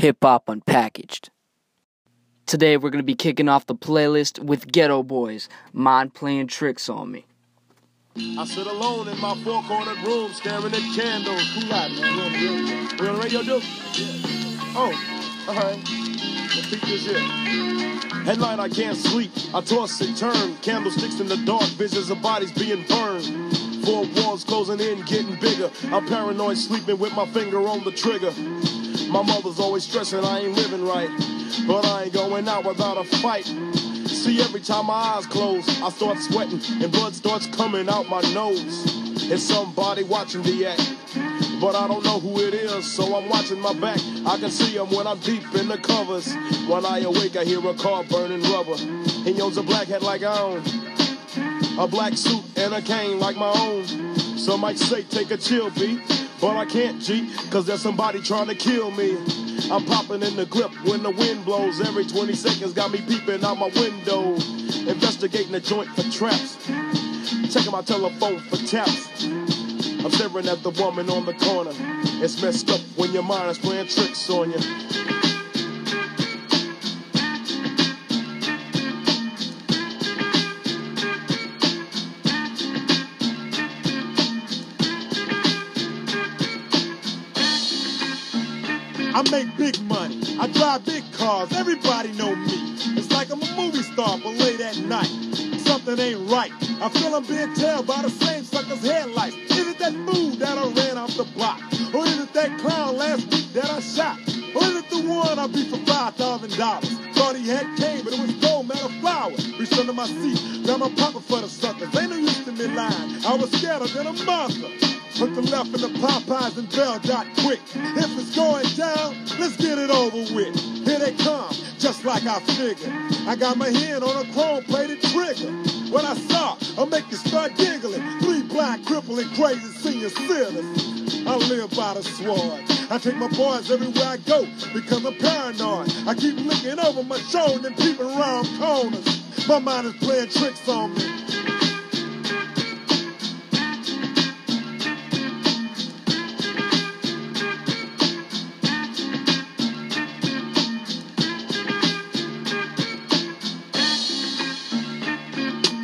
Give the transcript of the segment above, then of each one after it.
Hip Hop Unpackaged. Today we're going to be kicking off the playlist with Geto Boys, Mind Playing Tricks on Me. I sit alone in my four cornered room staring at candles. Who out, man? The radio, dude? Yeah. Oh, alright. The features here. At I can't sleep. I toss and turn. Candlesticks in the dark, visions of bodies being burned. Four walls closing in, getting bigger. I'm paranoid, sleeping with my finger on the trigger. My mother's always stressing I ain't living right. But I ain't going out without a fight. See, every time my eyes close, I start sweating and blood starts coming out my nose. It's somebody watching the act. But I don't know who it is, so I'm watching my back. I can see him when I'm deep in the covers. When I awake, I hear a car burning rubber. He owns a black hat like I own. A black suit and a cane like my own. Some might say take a chill beat, but I can't, G, cause there's somebody trying to kill me. I'm popping in the clip when the wind blows. Every 20 seconds got me peeping out my window. Investigating the joint for traps. Checking my telephone for taps. I'm staring at the woman on the corner. It's messed up when your mind is playing tricks on you. I make big money. I drive big cars. Everybody know me. It's like I'm a movie star, but late at night. Something ain't right. I feel I'm being tailed by the same sucker's headlights. Is it that fool that I ran off the block? Or is it that clown last week that I shot? Or is it the one I beat for five thousand dollars? Thought he had cane, but it was gold metal flower. Reached under my seat, got my pocket for the suckers. Ain't no use to me lying. I was scared than a monster. Put the left in the Popeyes and Bell Dot quick. If it's going down, let's get it over with. Here they come, just like I figured. I got my hand on a chrome plated trigger. When I saw, I'll make you start giggling. Three blind, crippling, crazy senior citizens. I live by the sword. I take my boys everywhere I go because I'm paranoid. I keep looking over my shoulder and peeping around corners. My mind is playing tricks on me.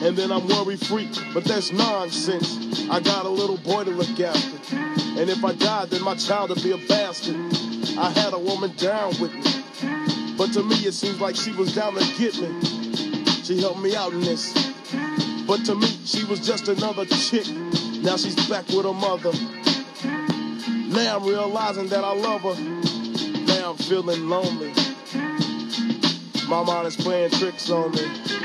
And then I'm worry free, but that's nonsense. I got a little boy to look after. And if I died, then my child would be a bastard. I had a woman down with me. But to me, it seems like she was down to get me. She helped me out in this. But to me, she was just another chick. Now she's back with her mother. Now I'm realizing that I love her. Now I'm feeling lonely. My mind is playing tricks on me.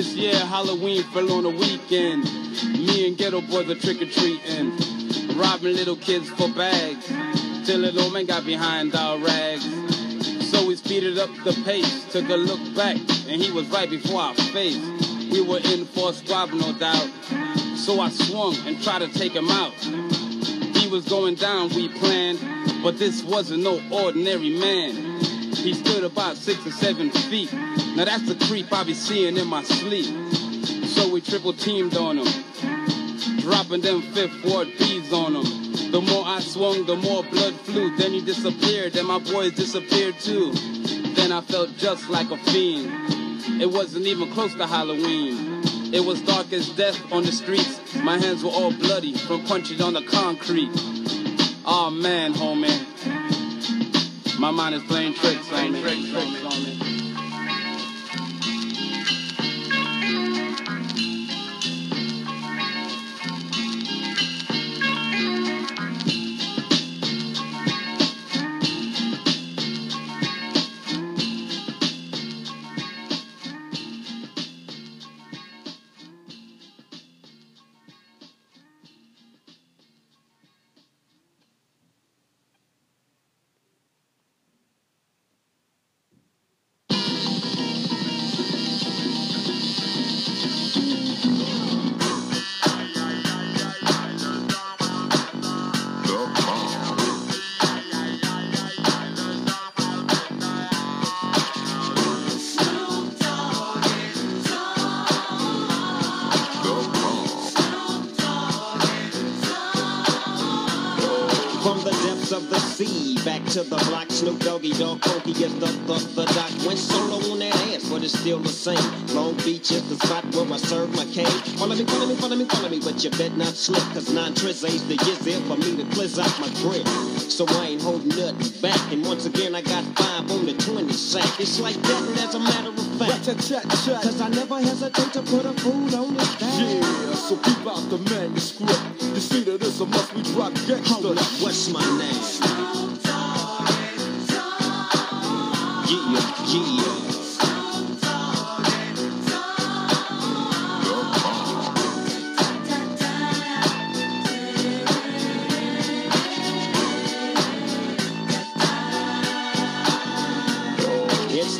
This year Halloween fell on a weekend. Me and Geto Boys are trick or treating, robbing little kids for bags. Till an old man got behind our rags. So we speeded up the pace, took a look back, and he was right before our face. We were in for a squab, no doubt. So I swung and tried to take him out. He was going down, we planned, but this wasn't no ordinary man. He stood about six or seven feet. Now that's the creep I be seeing in my sleep. So we triple teamed on him, dropping them fifth ward beads on him. The more I swung, the more blood flew. Then he disappeared, and my boys disappeared too. Then I felt just like a fiend. It wasn't even close to Halloween. It was dark as death on the streets. My hands were all bloody from punching on the concrete. Oh man, homie. My mind is playing tricks on me. Tricks on me. to the block. Snoop Doggy Dogg Funky is the the the doc. Went solo on that ass, but it's still the same. Long Beach is the spot where I serve my cane. Follow me, follow me, follow me, follow me, but you bet not slip, cause nine tris ain't the years for me to cleanse out my grip. So I ain't holding nothing back. And once again, I got five on the 20 sack. It's like that, and as a matter of fact, cause I never hesitate to put a food on his back. Yeah, so keep out the manuscript. You see that this a must we drop gangsta. Hold up, what's my name? Yeah, yeah.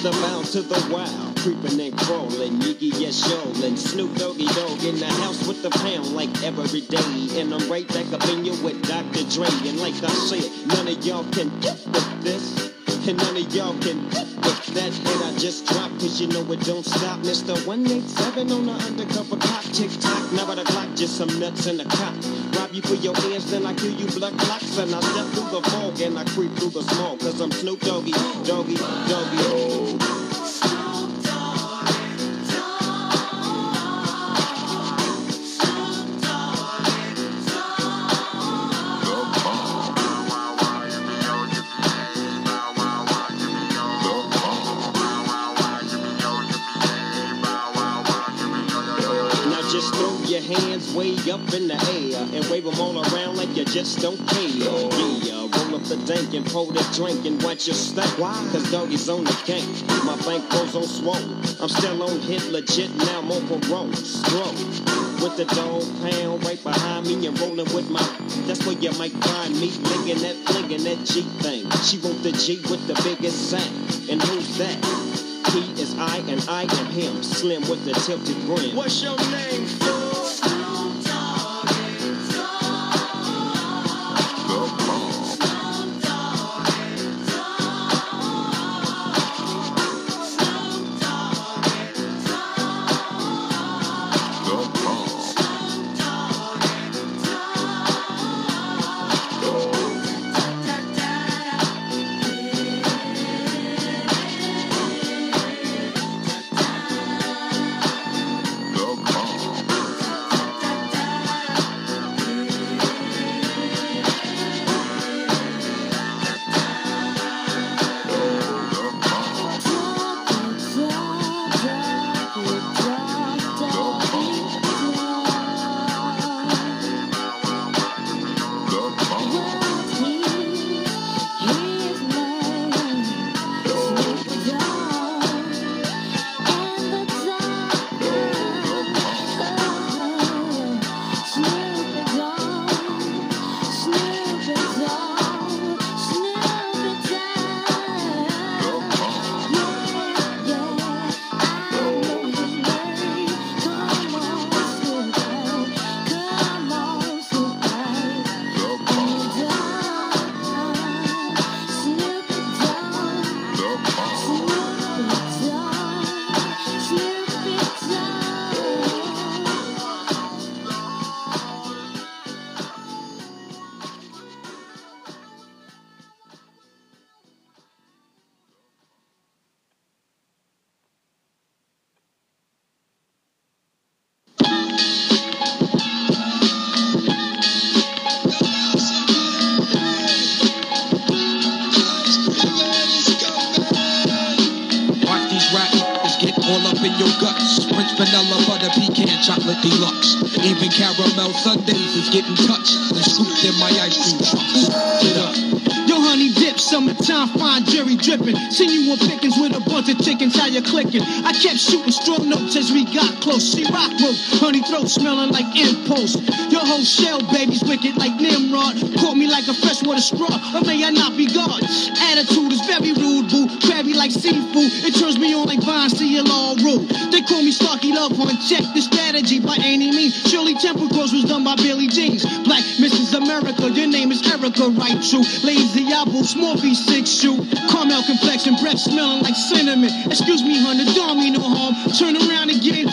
The bound to the wild, creeping and crawling, Yiggy yes and Snoop Doggy Dogg in the house with the pound like every day, and I'm right back up in you with Dr. Dre, and like I said, none of y'all can get with this. And none of y'all can with that hit I just dropped, cause you know it don't stop. Mr. 187 on the undercover clock, tick tock, never the clock, just some nuts in the cop. Rob you for your ears, then I kill you blood clots, and I step through the fog and I creep through the smoke, cause I'm Snoop Doggy, Doggy, Doggy. Hands way up in the air and wave them all around like you just don't care. Yeah, roll up the dank and pour the drink and watch your step. Why? Cause doggy's on the gang. My bankroll's on swole. I'm still on hit legit now, I'm on parole. With the dog pound right behind me and rolling with my. That's where you might find me licking that, flinging that G thing. She want the G with the biggest sack. And who's that? He is I and I am him. Slim with the tilted brim. What's your name, fool? Chocolate deluxe. Even caramel sundaes is getting touched and scooped in my ice cream trucks. Yo, honey dip, summertime, fine jerry dripping. Seen you on pickings with a bunch of chickens, how you clicking? I kept shooting strong notes as we got close. She rock rope, honey throat smelling like impulse. Your whole shell, baby's wicked like Nimrod. Caught me like a freshwater straw, or may I not be God? Attitude is very rude, boo. Crabby like seafood. It turns me on like vines to your law rule. They call me Starky Love Hunt. Check the strategy by any means. Shirley Temple Cross was done by Billy Jeans. Black Mrs. America, your name is Erica, right? True. Lazy apple, Smorphy six shoe. Caramel complexion, breath smelling like cinnamon. Excuse me, honey, don't mean no harm. Turn around again.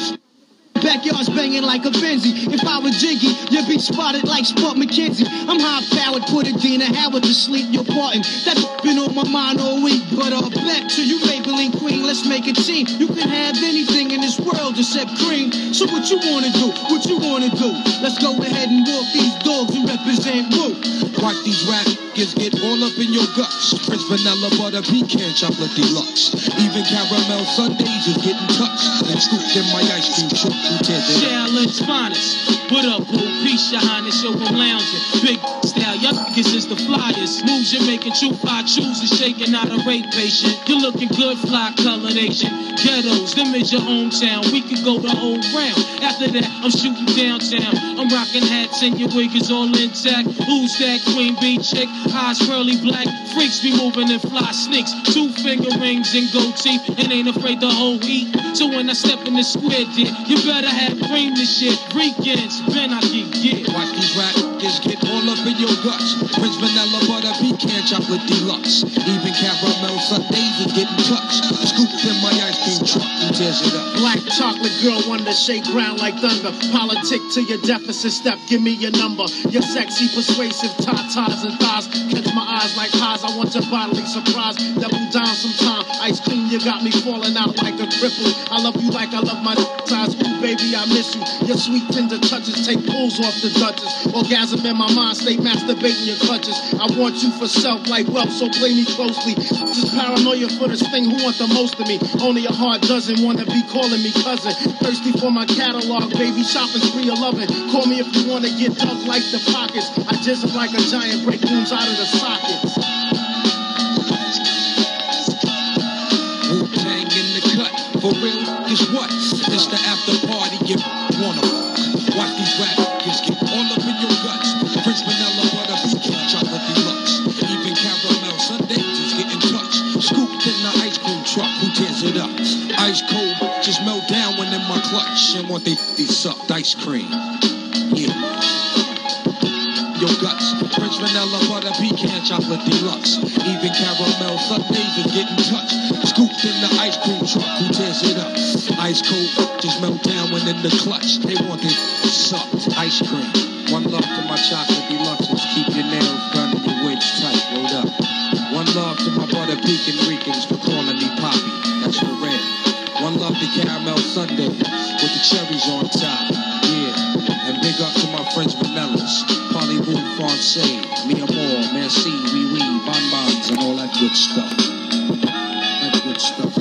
Backyards banging like a Benzie. If I were Jiggy, you'd be spotted like Spuds MacKenzie. I'm high powered, put Adina Howard to sleep. You're parting. That's been on my mind all week. But uh, back to you, Maybelline Queen. Let's make a team. You can have anything in this world except cream. So what you wanna do? What you wanna do? Let's go ahead and walk these dogs and represent Woo. Watch these rap get all up in your guts. Prince vanilla butter pecan chocolate deluxe. Even caramel sundaes is getting touched and scooped in my ice cream truck. Who? Challenge finest. What up, boo? Peace, your highness, yo, I'm lounging. Big y'all niggas is the flyest. Moves you're making, true fly chooses, shaking out a rape patient. You're looking good, fly colored Asian. Ghettos, them is your hometown. We could go the whole round. After that, I'm shooting downtown. I'm rocking hats and your wig is all intact. Who's that queen bee chick? Eyes curly black. Freaks be moving and fly sneaks. Two finger rings and gold teeth. And ain't afraid to whole eat. So when I step in the square, you better have cream this shit. Weekends, then I can get. Watch these rap niggas get all up in your guts. Prince vanilla butter pecan chocolate deluxe. Even caramel sundaes is getting touched. Scooped in my ice cream truck. Who tears it up? Black chocolate girl, to shake ground like thunder. Politic to your deficit step, give me your number. Your sexy, persuasive tatas and thighs. Catch my eyes like highs, I want your bodily surprise. Double down sometime. Ice cream, you got me falling out like a cripple. I love you like I love my ties. Ooh, baby, I miss you. Your sweet, tender touches take pulls off the Duchess. Orgasm in my mind, stay masturbating your clutches. I want you for self like wealth, so play me closely. Just paranoia for this thing, who want the most of me? Only a heart doesn't wanna be calling me cousin. Thirsty for my catalog, baby, shopping spree of loving. Call me if you wanna get dug like the pockets. I jizzle like a giant, break rooms out of the sockets. Wu Tang in the cut. For real, guess what? It's the after party you wanna ice cream. Yeah. Your guts, French vanilla butter pecan chocolate deluxe. Even caramel sundaes is getting touched. Scooped in the ice cream truck, who tears it up? Ice cold, just melt down when in the clutch. They want it sucked ice cream. One love to my chocolate deluxes. Keep your nails done and your wigs tight. Rolled up. One love to my butter pecan merci, oui, oui, bonbons, and all that good stuff. That good stuff.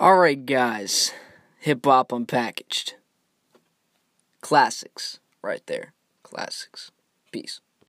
Alright, guys. Hip hop unpackaged. Classics, right there. Classics. Peace.